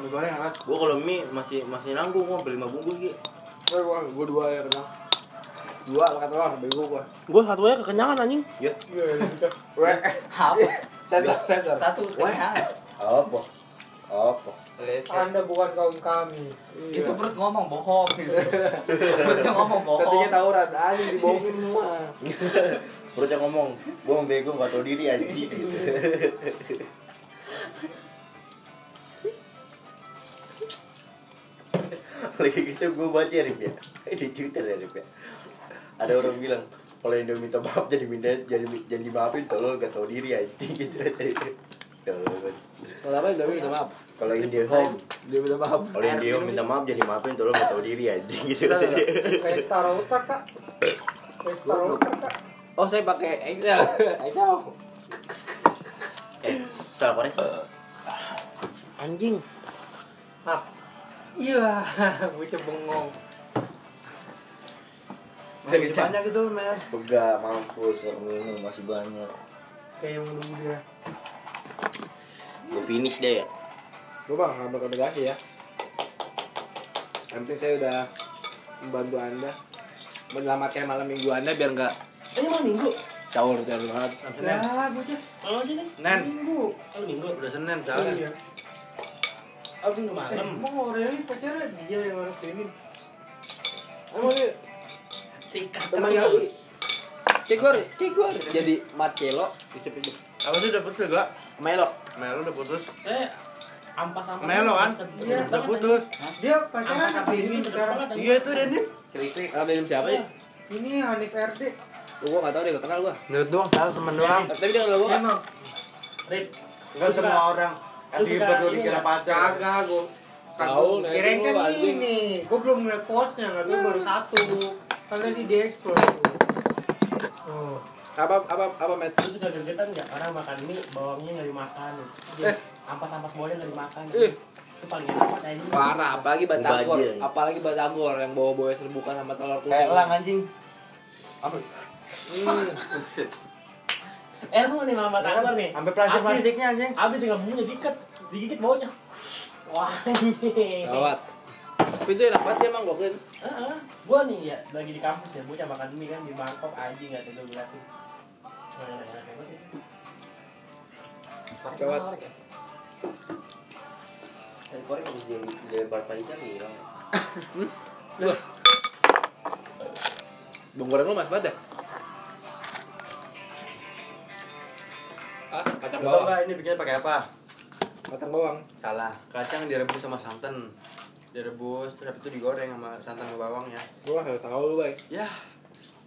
Mie goreng Gua kalau mie masih masih nanggung gua beli 5 bungkus gitu. Gua gua dua ya kenal. Dua pakai telur, bego gua. Gua satu aja kekenyangan anjing. Ya, iya Weh, Apa? sensor sensor. Satu Weh. kenyang. apa? Apa? Anda bukan kaum kami Itu perut ngomong bohong gitu. Perutnya ngomong bohong. Cacingnya tawuran, anjing dibohongin semua. Perutnya ngomong, gua mau bego gak tau diri anjing gitu. Lagi gitu gue baca ya Rip ya di Twitter ya Rip ya ada orang bilang kalau yang dia minta maaf jadi minta jadi jadi dimaafin tolol gak tau diri anjing gitu Tolol. Kalau apa udah minta maaf. kalau India home Dia minta maaf. kalau India home minta maaf jadi maafin tolol gak tau diri anjing gitu Pesta router kak. Pesta router kak. Oh, saya pakai Excel. Excel. eh salah korek Anjing. Iya, bocah bengong. Masih banyak itu men Enggak, mampus, orang minum masih banyak Kayak yang menunggu dia. Gue finish deh ya Gue bang, nggak berkomunikasi ya. Yang penting saya udah membantu anda menyelamatkan malam minggu anda biar nggak Ini malam minggu. caur caur banget. Ya, bocah Kalau sini Nen minggu. malam minggu. udah Senin soalnya Iya. Oh minggu malam. Emang Aureli pacarnya dia yang orang sini. Emang ini Sikat terus. Cigor, Cigor. Jadi Marcelo, apa sih udah putus gak? Melo. Melo udah putus Saya ampas-ampas. Melo kan? Iya, Udah putus Dia pacaran sama ini ini sekarang. Iya itu Denny Krik-krik. Kalau minum siapa ya? Ini Hanif RD. Gue gak tau deh, gak kenal gue. Menurut doang, salah temen doang Tapi dia kenal gue kan? Emang Rit. Enggak semua orang kasih suka berdua ini dikira nggak? pacar kagak gua. Tahu, nah, Kirain kan ini. Gua belum ngeliat postnya, enggak tahu baru satu. Kan tadi di explore. Oh. Apa apa apa Matt? Lu suka gergetan nggak? Orang makan mie, bawangnya nggak dimakan. Eh. Ampas-ampas bawangnya nggak dimakan. Eh. Itu paling enak kayaknya. Parah, apalagi batagor, apalagi batagor yang bawa-bawa serbukan sama telur kuning. Kayak elang anjing Apa? Hmm. Eh, lu nih mama tanggur nih. Sampai plastik-plastiknya anjing Abis nggak punya diket, digigit baunya. Wah, anjing. Gawat. Tapi itu enak banget sih emang gokil. Heeh. Gua nih ya lagi di kampus ya, bocah makan mie kan di Bangkok anjing enggak tahu gue liatin. Gawat. Dari korek habis jadi jadi berapa ikan hilang Bung goreng lu mas banget ya? Ah, kacang tau bawang. ini bikinnya pakai apa? Kacang bawang. Salah Kacang direbus sama santan Direbus, terus habis itu digoreng sama santan ke bawang ya Gua gak tahu lu, Bay. Ya,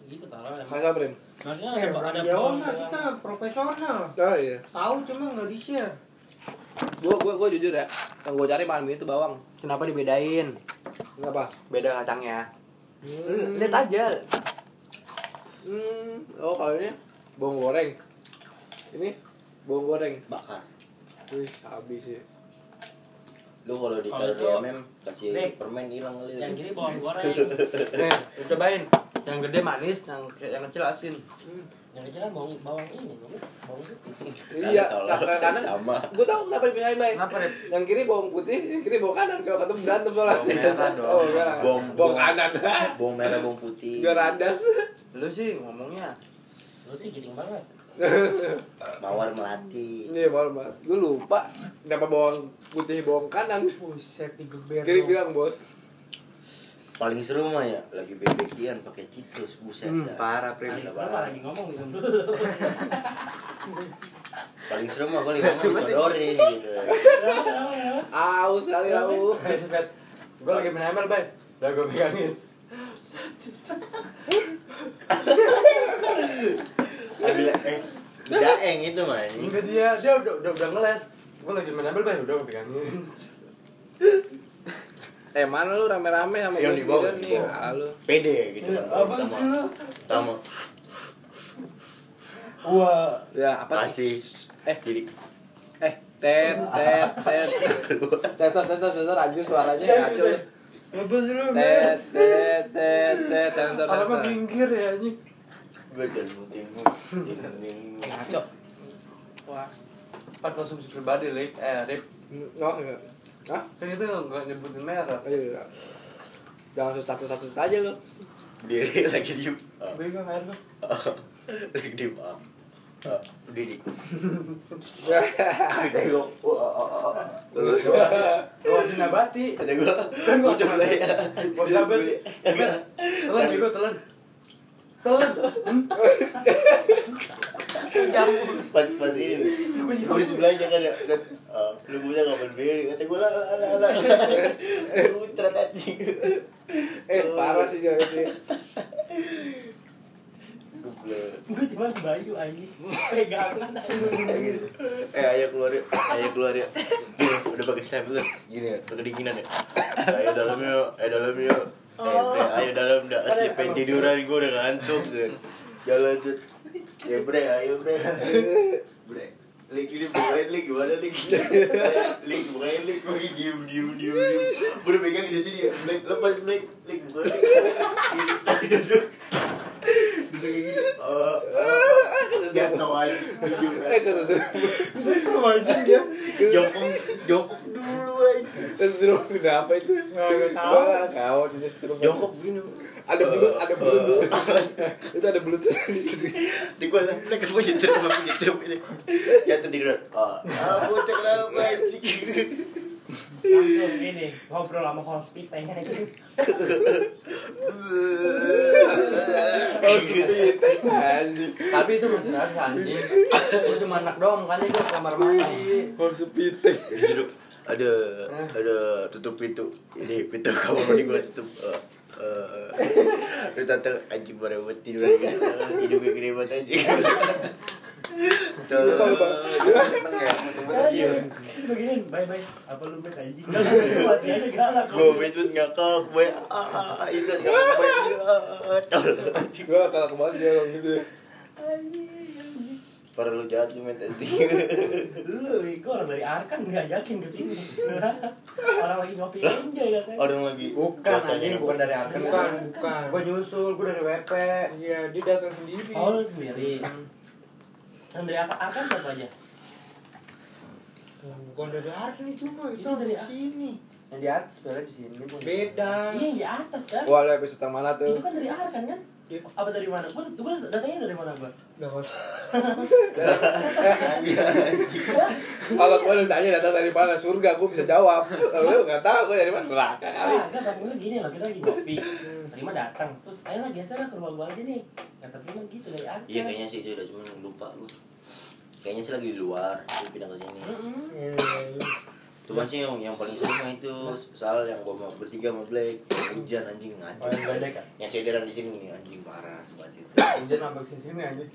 Gitu taruh emang. Masa, Brim? Makanya Eh, ada Jawa bawang mah kita profesional. Oh iya. Tahu cuma nggak di share. Gua gua gua jujur ya. Yang gua cari malam ini tuh bawang. kenapa dibedain? Kenapa? Beda kacangnya Hmm. Lihat aja Hmm. Oh, kalau ini bawang goreng. Ini bawang goreng. bakar Wih, habis sih. lu kalau Kalau di itu- mm kasih Rip. permen hilang kali yang kiri bawang goreng, Nih, lu cobain Yang gede manis, yang, yang kecil asin yang kecil kan bawang bawang ini, bawang putih. Iya, sampai kanan. sama Gua tahu kenapa dipindahin, Bay. Kenapa, Rip? Yang kiri bawang putih, yang kiri bawang kanan. Kalau ketemu berantem soalnya. Bawang merah dong. Oh. Bawang bawang kanan. bawang merah bawang putih Biar radas. Lu sih ngomongnya Lu sih giting banget. mawar melati Iya, malu banget. Gue lupa kenapa bawang putih bawang kanan. Buset digeber. Kiri bilang, Bos. paling seru mah ya lagi bebekian pakai citrus buset Hmm, dah. parah, Lu parah. lagi ngomong dulu. paling seru mah gue lagi ngomong disodorin gitu Aus kali aus. Gue lagi main ML, Bay Udah gue pegangin ambil eh daeng itu mah Enggak dia, dia udah udah, udah ngeles Gue lagi main ML, Bay Udah gue pegangin Eh mana lu rame-rame sama Yang gue di bawah, sendirian nih? Halo. pede gitu kan Apa sih lu? pertama Wah Ya apa? kasih Eh. jadi Eh, tet tet tet. Sensor sensor sensor anjir suaranya ngaco. ya. Apa sih lu, Tet tet tet tet sensor Apa sensor. pinggir ya, anjing gue jangan timu Ngaco. Wah. Pak konsumsi pribadi, Lik Eh, Rip. Oh, enggak. Hah? Kan itu nggak nyebutin merek. Ayo. Jangan satu-satu aja lu. diri lagi diem Ah, Bego air lu lagi ah. Ah, diri ada gue Lu masih nabati. Ada gue kan gue coba ya. Mau nabati Telan, bego, telan Telan pas pas ini. Gue di sebelahnya kan ya. Kan ah, lu punya kapan beri kata gue lah lah lah lah. Utrat anjing eh parah sih jangan sih. Gue cuma baju anjing. Pegangan eh ayo keluar yuk. Ayo keluar yuk. Udah pakai stempel gini ya. Udah kedinginan ya. Ayo dalam yuk. Ayo dalam yuk eh, ayo dalam dah. Asli pengen tiduran gue udah ngantuk kan jalan tuh ya bre ayo bre. Bre Lik ini bukain lik gimana lik Lik bukain lik gue diem diem diem diem. Gue udah pegang di sini ya Lik lepas lik Lik bukain lik Duduk Tau aja eh Kemarin dia jongkok jongkok dulu aja. kesetrum kenapa itu nggak tahu kau tidak setrum Jongkok gini. ada belut ada belut itu ada belut sendiri sendiri Di gua lah, kan punya gua punya truk ini. Ya tuh tidur. Ah, aku kenapa? Langsung ini ngobrol sama itu anjing Tapi itu masih rasa anjing. Gue cuma anak doang kan itu kamar mandi. sepite Duduk. Ada ada tutup pintu. Ini pintu kamar mandi gua tutup. Eh, eh, Lu tante anjing baru buat tidur lagi. Hidupnya gede banget anjing. lupa lupa begini, bye bye. Apa lu bet anjing? Mati aja galak. Gue main tuh ngakak, gue ah itu ngakak gue kalau kemarin dia orang gitu ya Para lu jahat lu main tadi. Lu, gue orang dari Arkan ngajakin ke sini. Orang lagi ngopi enjoy katanya. Orang lagi Bukan anjing, bukan dari Arkan. Bukan, bukan. Gue nyusul, gue dari WP. iya dia datang sendiri Oh, lu sendiri. Dan dari Arkan, Arkan siapa aja? Bukan dari Arkan itu mah itu dari sini Yang di atas sebenarnya di sini pun. beda Iya, yang di atas kan? wah lu episode yang mana tuh Itu kan dari Arkan kan? Iya. Apa dari mana? Gue gue datanya dari mana mau. Kalau gue ditanya datang dari mana surga, gue bisa jawab. Kalau lu nggak tahu gue dari mana neraka kali. Ah, kan pas gini loh, kita lagi ngopi. Terima datang, terus ayo lah geser ke rumah gua aja nih. Kata Prima gitu dari Arkan. Iya kayaknya sih itu udah cuman lupa lu. Kayaknya sih lagi di luar, dia pindah ke sini. Cuman sih yang yang paling sering itu soal yang gua mau bertiga sama Black hujan anjing Oh, yang kan? Yang sederan di sini nih anjing parah sebat itu. Hujan sampai ke sini anjing.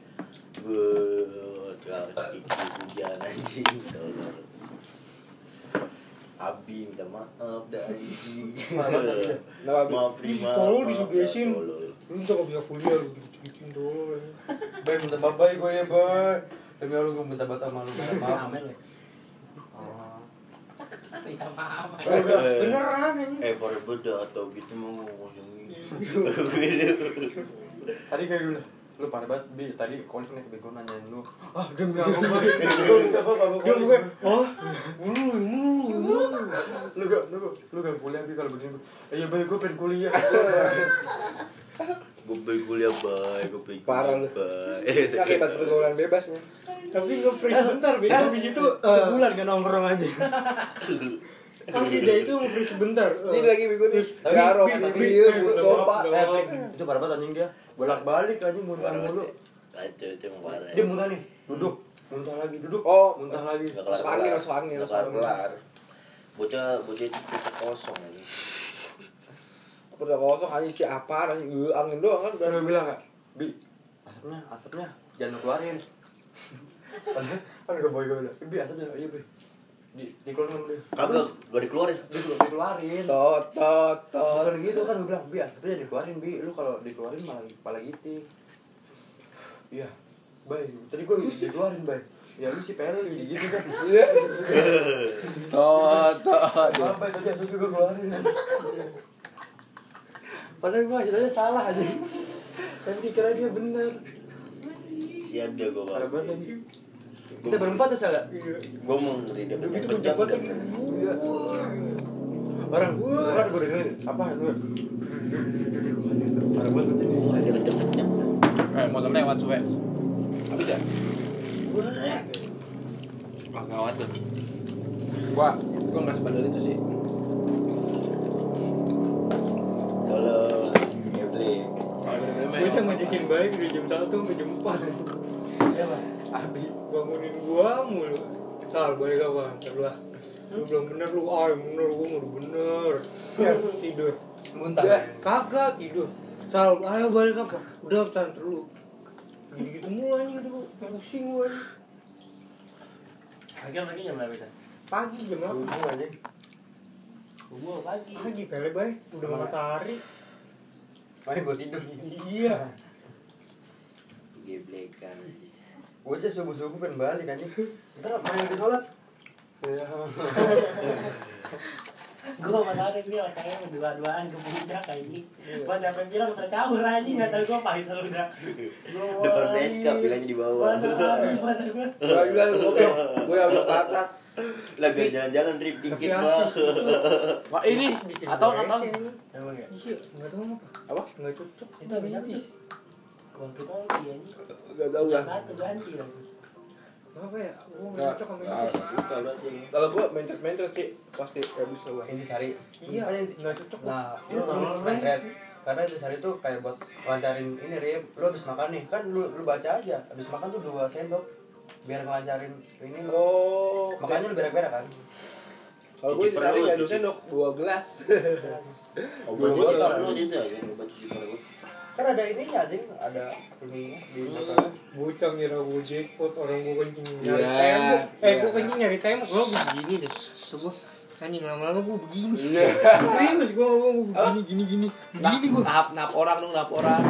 Kiki hujan anjing tolong. Abi minta maaf dah anjing. Nah, Abi. Maaf Prima. maaf, disugesin. Lu tuh gak bisa kuliah lu gitu-gituin dulu. Bay minta bay gue ya bay. Demi Allah gue minta batal malu minta maaf. Amin. Oh. Minta maaf. Eh, eh, Beneran anjing. Eh, pada beda atau gitu mau ngomong ini. Tadi kayak dulu lu parah banget bi tadi kolik nih bego nanyain lu ah demi apa gue minta sama Dia kolik gue, oh, mulu, mulu, mulu. lu gak lu gak lu gak kuliah bi kalau begini iya bay gue pengen kuliah Gue pengen kuliah baik, gue pengen Parah lu. akibat pergaulan bebasnya. tapi nge-freeze sebentar bi habis itu sebulan gak nongkrong aja Masih dia itu nge-freeze sebentar. Ini lagi minggu nih. Bi, bil, Bi, mustopa. Eh, itu parah banget anjing dia bolak balik anjing muntah mulu Kacau itu yang parah. dia muntah nih duduk muntah lagi duduk Oh, muntah lagi Masuk angin, masuk angin, Nggak masuk angin. kelar-kelar. Bocah bocah itu bocah kosong ini. Udah kosong anjing si apa anjing Eh, angin doang kan udah. bilang gak bi. Asapnya asapnya jangan lu keluarin. Kan kan gak boy gue bilang bi asapnya iya bi. Di dikeluarin dulu Kagak, gak dikeluarin. di dikeluarin. Tot tot tot. bukan gitu kan gue bilang bi asapnya jangan dikeluarin bi. Lu kalau dikeluarin malah malah gitu. Iya. Bay tadi gue dikeluarin bay. Ya lu si PL gitu gitu kan. Iya. Tot tot. apa tadi asapnya gue keluarin padahal gue aja salah aja tapi dikira dia bener Siap dia gue parah bang. banget anjing. kita berempat ya salah Gue mau ngeri dia gitu berjam gue lagi. orang orang gue dengerin apa itu parah banget kenceng-kenceng. Eh, motor lewat cuy. Habis ya? Wah, gawat tuh. Gua, gua nggak sebandel itu sih. Baik dari jam satu sampai jam empat Ya, Pak. Abi bangunin gua mulu. Sal balik apa? Ntar lu. Lu belum bener lu, ah bener gua udah bener. Ya, tidur. Muntah. Ya, kagak tidur. Sal, ayo balik apa? Udah bentar ntar lu. Gitu-gitu mulu anjing itu gua. Pusing gua anjing. Akhirnya lagi jam berapa? Pagi jam berapa? Aja. Subuh pagi. Pagi pele bay, udah matahari. Ayo gua tidur. Iya. Geblekan. Gua aja subuh-subuh pengen balik anjing. Ntar main lagi sholat. Ya. Gue sama Tari dia kayaknya berdua-duaan ke puncak kayak ini. Pas sampai bilang tercampur anjing nggak tahu gue Faisal udah. Depan beskap bilangnya di bawah. Gua juga gue gue yang udah patah. Lah biar jalan-jalan trip dikit lah. Wah ini atau atau. ya? Iya, nggak tahu apa. Apa? Nggak cocok. Itu habis habis. Itu lagi anjing. Gak tau gua. Satu ganti lagi. Apa ya? Cocok sama itu. Kalau gua mencet-mencet sih pasti habis gua. Intisari. Iya, nggak cocok. Nah, Iya, itu tolong, mencret. Karena itu kayak buat lancarin ini Rim. Lu habis makan nih, kan lu lu baca aja. Habis makan tuh dua sendok biar ngelancarin ini lu. Oh, Makanya lu berak-berak kan. kalau gue Cuci sehari perut, nggak cuci. dua sendok, dua gelas. Oh, Dua botol. lu gitu ya, baju si perut. Kan ada ininya, Ding. Ada ininya di Hmm. belakangnya. Bocah ngira gue jackpot orang gue kencing nyari Iya, tembok. Eh, iya. gue kencing nyari tembok. Gue begini deh. Gue anjing lama-lama gue begini. Iya. Serius gue gue begini gini gini. Gini gue. Nap, nap orang dong, nap orang.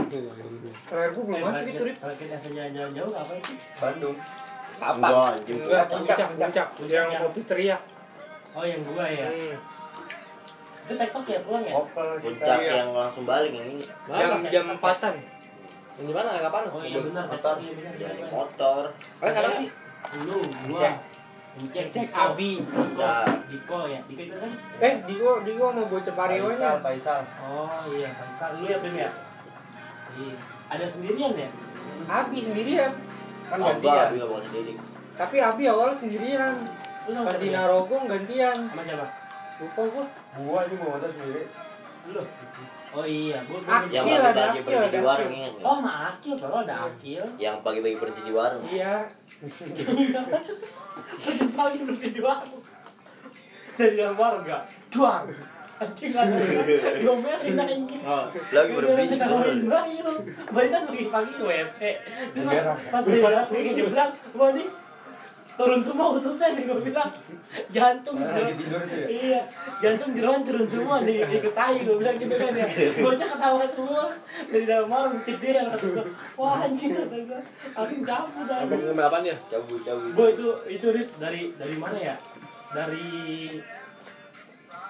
Terakhir gue belum Eh, masuk itu Rip. kita- Kalau kita jalan-jalan jauh ngapain sih? Bandung. Enggak, anjing. Enggak, puncak. puncak. Yang kopi teriak. Oh yang gua ya. Itu tektok ya pulang ya? Opel Puncak Iya. yang langsung balik yang ini. Jam jam empatan. Yang di mana? Kapan? Oh iya benar Motor. iya. Jadi motor. Eh, kadang sih? Lu, gua. Cek. Cek, Diko. Abi. Bisa. Diko ya, Diko itu kan? Eh, Digo, Digo mau bocah Faisal, pariwannya. Faisal. Oh iya, Faisal lu ya Bim ya? Iya. Ada sendirian ya? Abi sendirian. Kan Enggak, gantian. tapi enggak bawa sendiri. Tapi Abi awal sendirian. Lu sama? Rogong gantian. Sama siapa? Lupa gua. Gua ini mau motor sendiri. Lu. Oh iya, gua gua Yang ada, pagi-pagi berhenti ada, di warung ingat? Oh, sama Akil, kalau ada Akil. Yang pagi-pagi berhenti di warung. Iya. Tadi pagi berhenti di warung. Dari dalam warung enggak? Duang. Anjing ada. Diomelin anjing. Oh, lagi berbisik dulu. bayi kan pagi-pagi WC. Terus pas- dia bilang, "Wah nih turun semua ususnya nih gue bilang. Jantung Lagi jeroan tidur itu ya? iya jantung jeroan turun semua nih ikut tai gue bilang gitu kan ya. Bocah ketawa semua dari dalam warung ceder kata gue wah anjing kata gue aku cabut ngomong apaan ya? Cabut, cabut. gue itu itu Rit, dari dari mana ya? Dari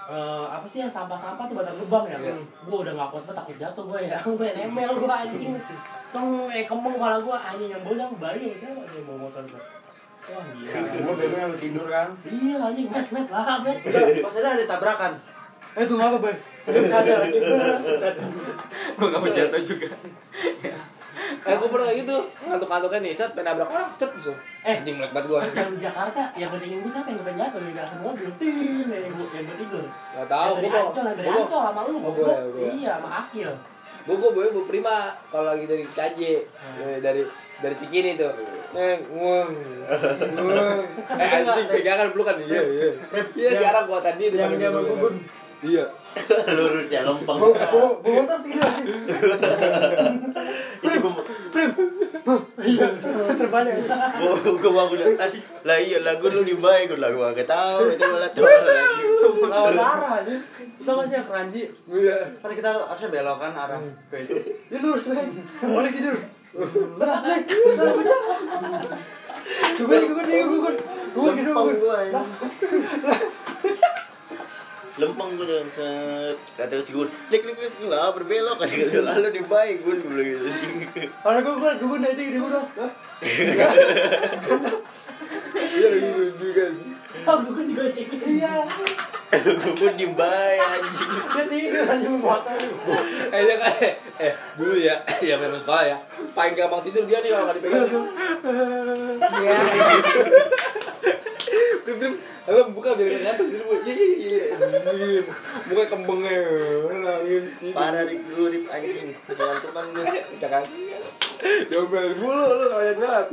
eh, apa sih yang sampah-sampah tuh badan lubang ya? Iya. gue udah gak kuat banget takut jatuh gue ya. Gue nemel gue anjing. Tong eh kembang kepala gue anjing yang bocah bayi siapa nih bawa motor gue wah gila Gua bebek lu tidur kan. iya anjing met met lah met Pas ada ada tabrakan. Eh itu apa, Bay? Belum sadar lagi. Gua enggak mau jatuh juga. Eh, gue pernah kayak gitu. Ngantuk-ngantuknya nih, set pengen nabrak orang, cet so. Eh. Anjing melek banget gue. yang di Jakarta yang pentingin gue siapa yang gue jatuh dari atas mobil ting yang gue yang gue tidur Gak tau, dari gue mau. Ancol dari Gue. Ancol sama lu Oh, gue, gue. iya sama Akil Gue gue gue gue prima kalau lagi dari KJ Eh, dari dari Cikini tuh. Neng, nguang, nguang. Eh anjing pegangan pelukan iya iya. Iya sekarang kuatan dia Yang dia sama gugun. Iya. Lurus ya lempeng. Gua gua gua motor tidur sih. Itu gua Terbalik. gua gua bangun atas. Lah iya lagu lu di baik gua lagu gak tahu itu malah tuh lagi. Lawan arah aja. Sama aja Franji. Iya. Karena kita harusnya belok kan arah ke itu. Dia lurus banget. Balik tidur. Lah. Coba nih. Gugun tidur gugun. Lah, Lempeng gua jalan set. Kata si Gun, "Lik lik lik lah berbelok kan gitu. Lalu di baik Gun gua bilang gitu. Kalau gugun gugun nanti di gugun. Lah. Iya lagi lucu juga oh gue juga cek iya Gua di baik anjing. Dia tidur aja motor. Eh dia kan eh dulu ya ya memang sekolah ya. Paling gampang tidur dia nih kalau nggak dipegang. Iya. Brim brim, halo buka biar nggak ngantuk dulu. Iya iya iya. Muka kembangnya. Sih. Parah rip dulu rip anjing. Jangan teman gua. Jangan. Diomelin mulu lu kayak banget.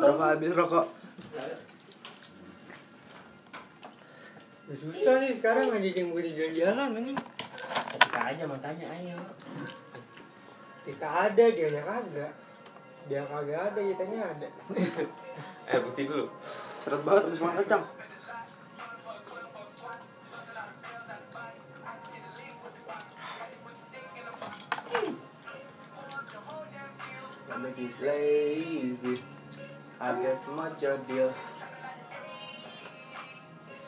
rokok habis rokok susah nih sekarang ngajakin gue di jalan-jalan anjing Ketika aja makanya ayo. kita ada dia nya kagak dia kagak ada kitanya ada Eh bukti dulu. seret banget habis makan kacang Make it lazy. I get my job deal.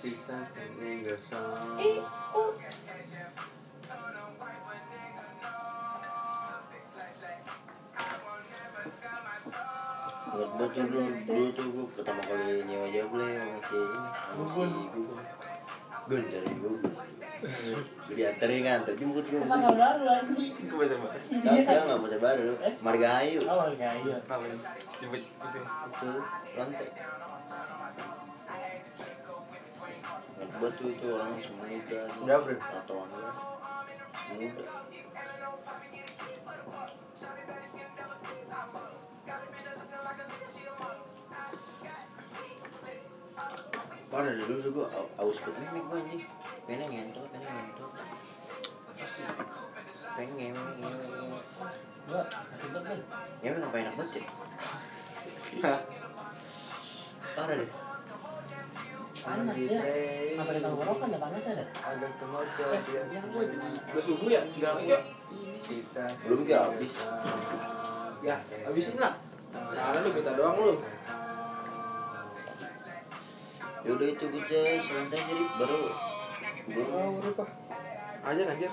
See something in your song. Ingat banget tuh dulu, dulu tuh gue pertama kali nyewa Jable sama si ini sama si Gugun Gun dari Gugun Gue dianterin kan, antar jemput gue Tanggal baru anjing. Bener banget. Kagak, gak masa baru. Margahayu. Oh enggak. Namanya. Jemput itu. Itu, lontek Tuh itu orang semuda Udah, bro. Tatoan Muda. Parah dari dulu aus nih gue anjing Pengen ngentot, pengen ngentot. Pengen, pengen. Ya enak banget ya? Parah deh Panas ya. Kenapa di tenggorokan ya panas ada? Ada kemoco dia. Udah subuh ya? Enggak ya? Kita Belum juga habis Ya, habisin lah. Nah, lu minta doang lu. Ya udah itu gue cek santai jadi baru Belum oh udah pak Aja anjir.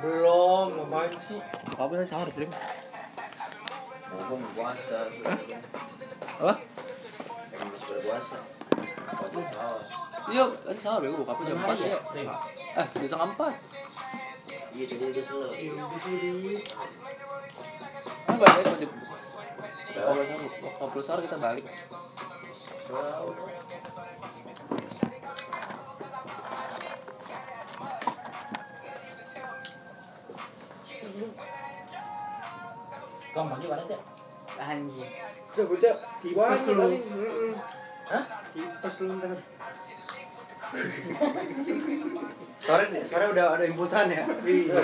Belum apaan sih Kapan sahur, gue mau puasa Apa? Emang masih berpuasa Iya, tadi sahur ya, gue buka jam 4 ya. Tuh. Eh, udah setengah 4. Iya jadi udah slow Ah, balik aja jam kalau sahur, kita balik. Kamu pagi mana ya? anjing. Udah, berarti gimana tadi? Hah? Lu ntar. Sore nih, sore udah ada impusan ya. iya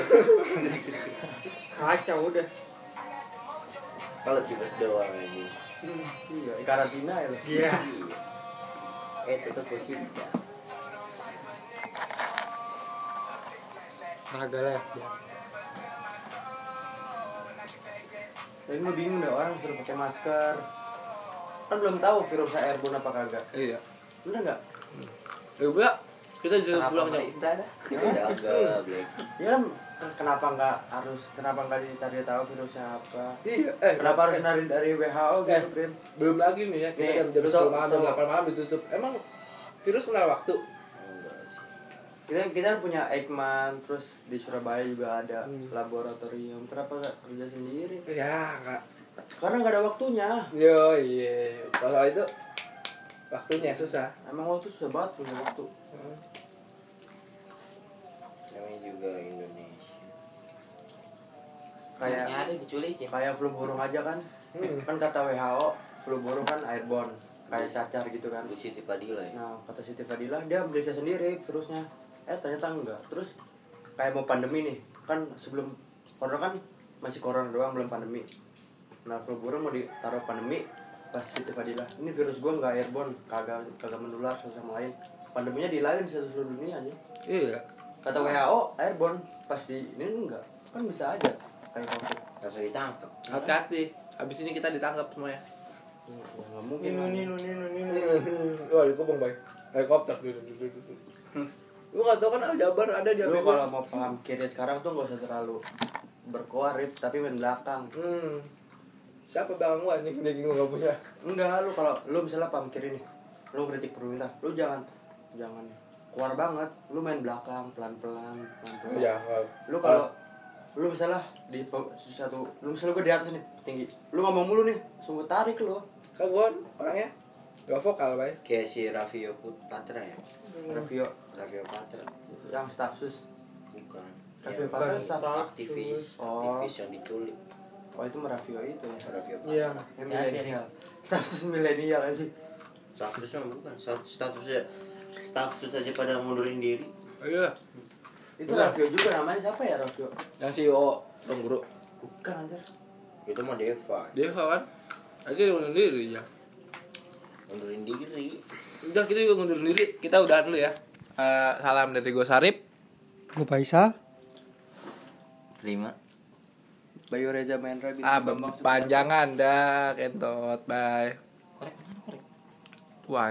kacau udah Kalau tipes doang ini Iya, karantina ya. iya Eh tetap positif ya kagak lah Jadi gue bingung deh orang suruh pakai masker. Kan belum tahu virusnya airborne apa kagak. Iya. Bener nggak? Ya udah, kita juga pulang jam. Ya Ya kan kenapa nggak harus kenapa nggak dicari tahu virusnya apa? Iya, eh Kenapa harus dari dari WHO gitu, Eh. Brim? belum lagi nih ya, kita Nih, jam jam lu 10 tau- malam, jam 8 malam ditutup. Emang virus kenal waktu? Kita kita punya Eijkman, terus di Surabaya juga ada Hmm. laboratorium. Kenapa nggak kerja sendiri? Ya, enggak. Karena nggak ada waktunya. Yo, iya. Kalau itu waktunya susah. Emang waktu susah banget punya waktu. Namanya juga Indonesia Kayak ada diculikin. kayak flu burung aja kan. Hmm. Kan kata WHO, flu burung kan airborne, kayak cacar gitu kan. Lu Siti Padilla ya Nah, kata Siti Fadila dia meriksa sendiri virusnya. Eh, ternyata enggak. Terus kayak mau pandemi nih. Kan sebelum corona kan masih corona doang belum pandemi. Nah, flu burung mau ditaruh pandemi pas Siti Fadila. Ini virus gua enggak airborne, kagak kagak menular satu sama lain. Pandeminya di lain di seluruh dunia aja. Iya. Kata WHO airborne, pas di ini enggak. Kan bisa aja kayak covid. Langsung ditangkap Hati-hati. Habis ini kita ditangkap semuanya. Ya, nggak mungkin. nino nino nino nino Wah, dikubung, Bay. Helikopter. Lu gak tau kan Aljabar ada di Lu kalau mau paham kiri sekarang tuh nggak usah terlalu berkuarit tapi main belakang. Hmm. Siapa bang gua nih? Nih gua gak punya. Enggak, lu kalau lu misalnya paham kiri nih, lu kritik pemerintah, lu jangan jangan keluar banget, lu main belakang pelan-pelan, pelan-pelan. Iya. Lu kalau lu misalnya di satu, lu misalnya gue di atas nih tinggi, lu ngomong mulu nih, sungguh tarik lu. Kan gua orangnya gak vokal, Bay. Kayak si Raffio Patra ya Review Raffio Patra yang staff sus, Bukan Raffi Ya, Fathar bukan. staff aktivis Oh. aktivis yang diculik oh itu merafio itu ya Raffi Iya. yang Ya, milenial status milenial aja statusnya bukan Stat- statusnya status aja pada mundurin diri Iya. itu. Rafio juga namanya siapa ya Rafio Yang CEO Bang Guru. bukan anjir itu mah Deva Dia kawan. Lagi ngundur diri ya. mundurin diri Udah kita juga ngundur diri. Kita udahan dulu ya. Eh, salam dari gue Sarip. Gue Faisal. terima Bayu Reza Mahendra Binti Ah, Bambang panjangan dah kentot. Bye. korek korek Wah,